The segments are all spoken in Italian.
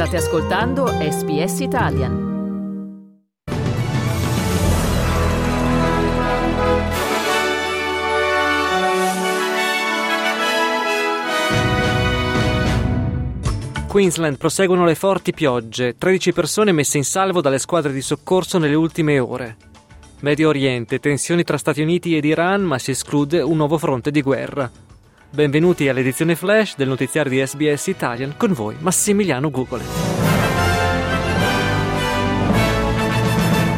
State ascoltando SBS Italian. Queensland proseguono le forti piogge, 13 persone messe in salvo dalle squadre di soccorso nelle ultime ore. Medio Oriente, tensioni tra Stati Uniti ed Iran, ma si esclude un nuovo fronte di guerra. Benvenuti all'edizione flash del notiziario di SBS Italian con voi Massimiliano Gugole.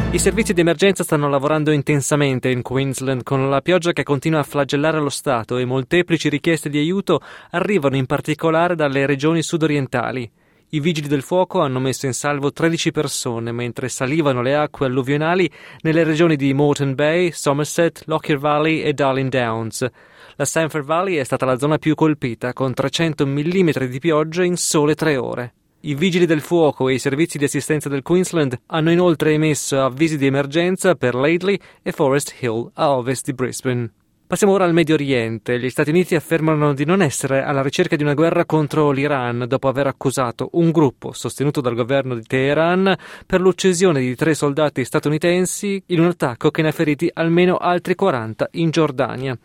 I servizi di emergenza stanno lavorando intensamente in Queensland con la pioggia che continua a flagellare lo Stato e molteplici richieste di aiuto arrivano in particolare dalle regioni sudorientali. I vigili del fuoco hanno messo in salvo 13 persone mentre salivano le acque alluvionali nelle regioni di Moreton Bay, Somerset, Lockyer Valley e Darling Downs. La Sanford Valley è stata la zona più colpita, con 300 mm di pioggia in sole tre ore. I vigili del fuoco e i servizi di assistenza del Queensland hanno inoltre emesso avvisi di emergenza per Laidley e Forest Hill a ovest di Brisbane. Passiamo ora al Medio Oriente. Gli Stati Uniti affermano di non essere alla ricerca di una guerra contro l'Iran dopo aver accusato un gruppo sostenuto dal governo di Teheran per l'uccisione di tre soldati statunitensi in un attacco che ne ha feriti almeno altri 40 in Giordania.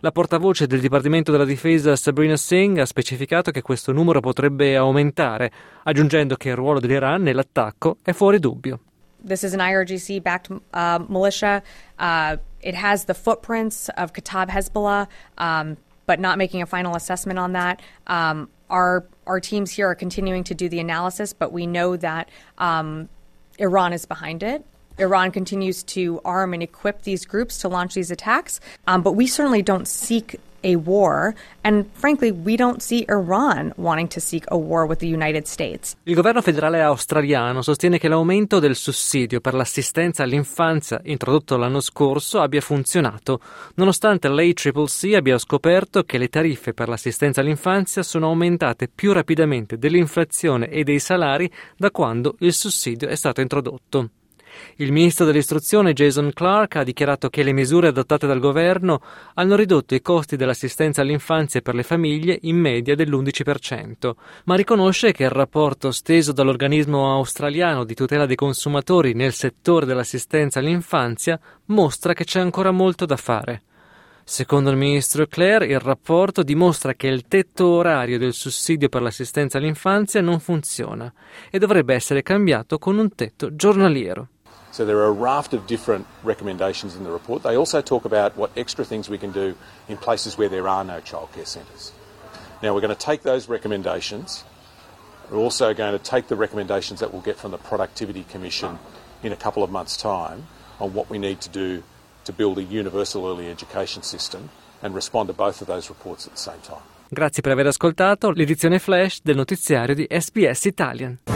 La portavoce del Dipartimento della Difesa Sabrina Singh ha specificato che questo numero potrebbe aumentare, aggiungendo che il ruolo dell'Iran nell'attacco è fuori dubbio. This is an IRGC backed uh, militia. Uh, it has the footprints of Kataib Hezbollah, um, but not making a final assessment on that. Um, our our teams here are continuing to do the analysis, but we know that um, Iran is behind it. Iran continues to arm and equip these groups to launch these attacks, um, but we certainly don't seek a war, and frankly, we don't see Iran wanting to seek a war with the United States. Il governo federale australiano sostiene che l'aumento del sussidio per l'assistenza all'infanzia introdotto l'anno scorso abbia funzionato, nonostante l'ACCC abbia scoperto che le tariffe per l'assistenza all'infanzia sono aumentate più rapidamente dell'inflazione e dei salari da quando il sussidio è stato introdotto. Il ministro dell'istruzione Jason Clark ha dichiarato che le misure adottate dal governo hanno ridotto i costi dell'assistenza all'infanzia per le famiglie in media dell'11%, ma riconosce che il rapporto steso dall'organismo australiano di tutela dei consumatori nel settore dell'assistenza all'infanzia mostra che c'è ancora molto da fare. Secondo il ministro Clare, il rapporto dimostra che il tetto orario del sussidio per l'assistenza all'infanzia non funziona e dovrebbe essere cambiato con un tetto giornaliero. So there are a raft of different recommendations in the report. They also talk about what extra things we can do in places where there are no childcare centres. Now we're going to take those recommendations. We're also going to take the recommendations that we'll get from the Productivity Commission in a couple of months' time on what we need to do to build a universal early education system and respond to both of those reports at the same time. Grazie per aver ascoltato l'edizione flash del notiziario di SBS Italian.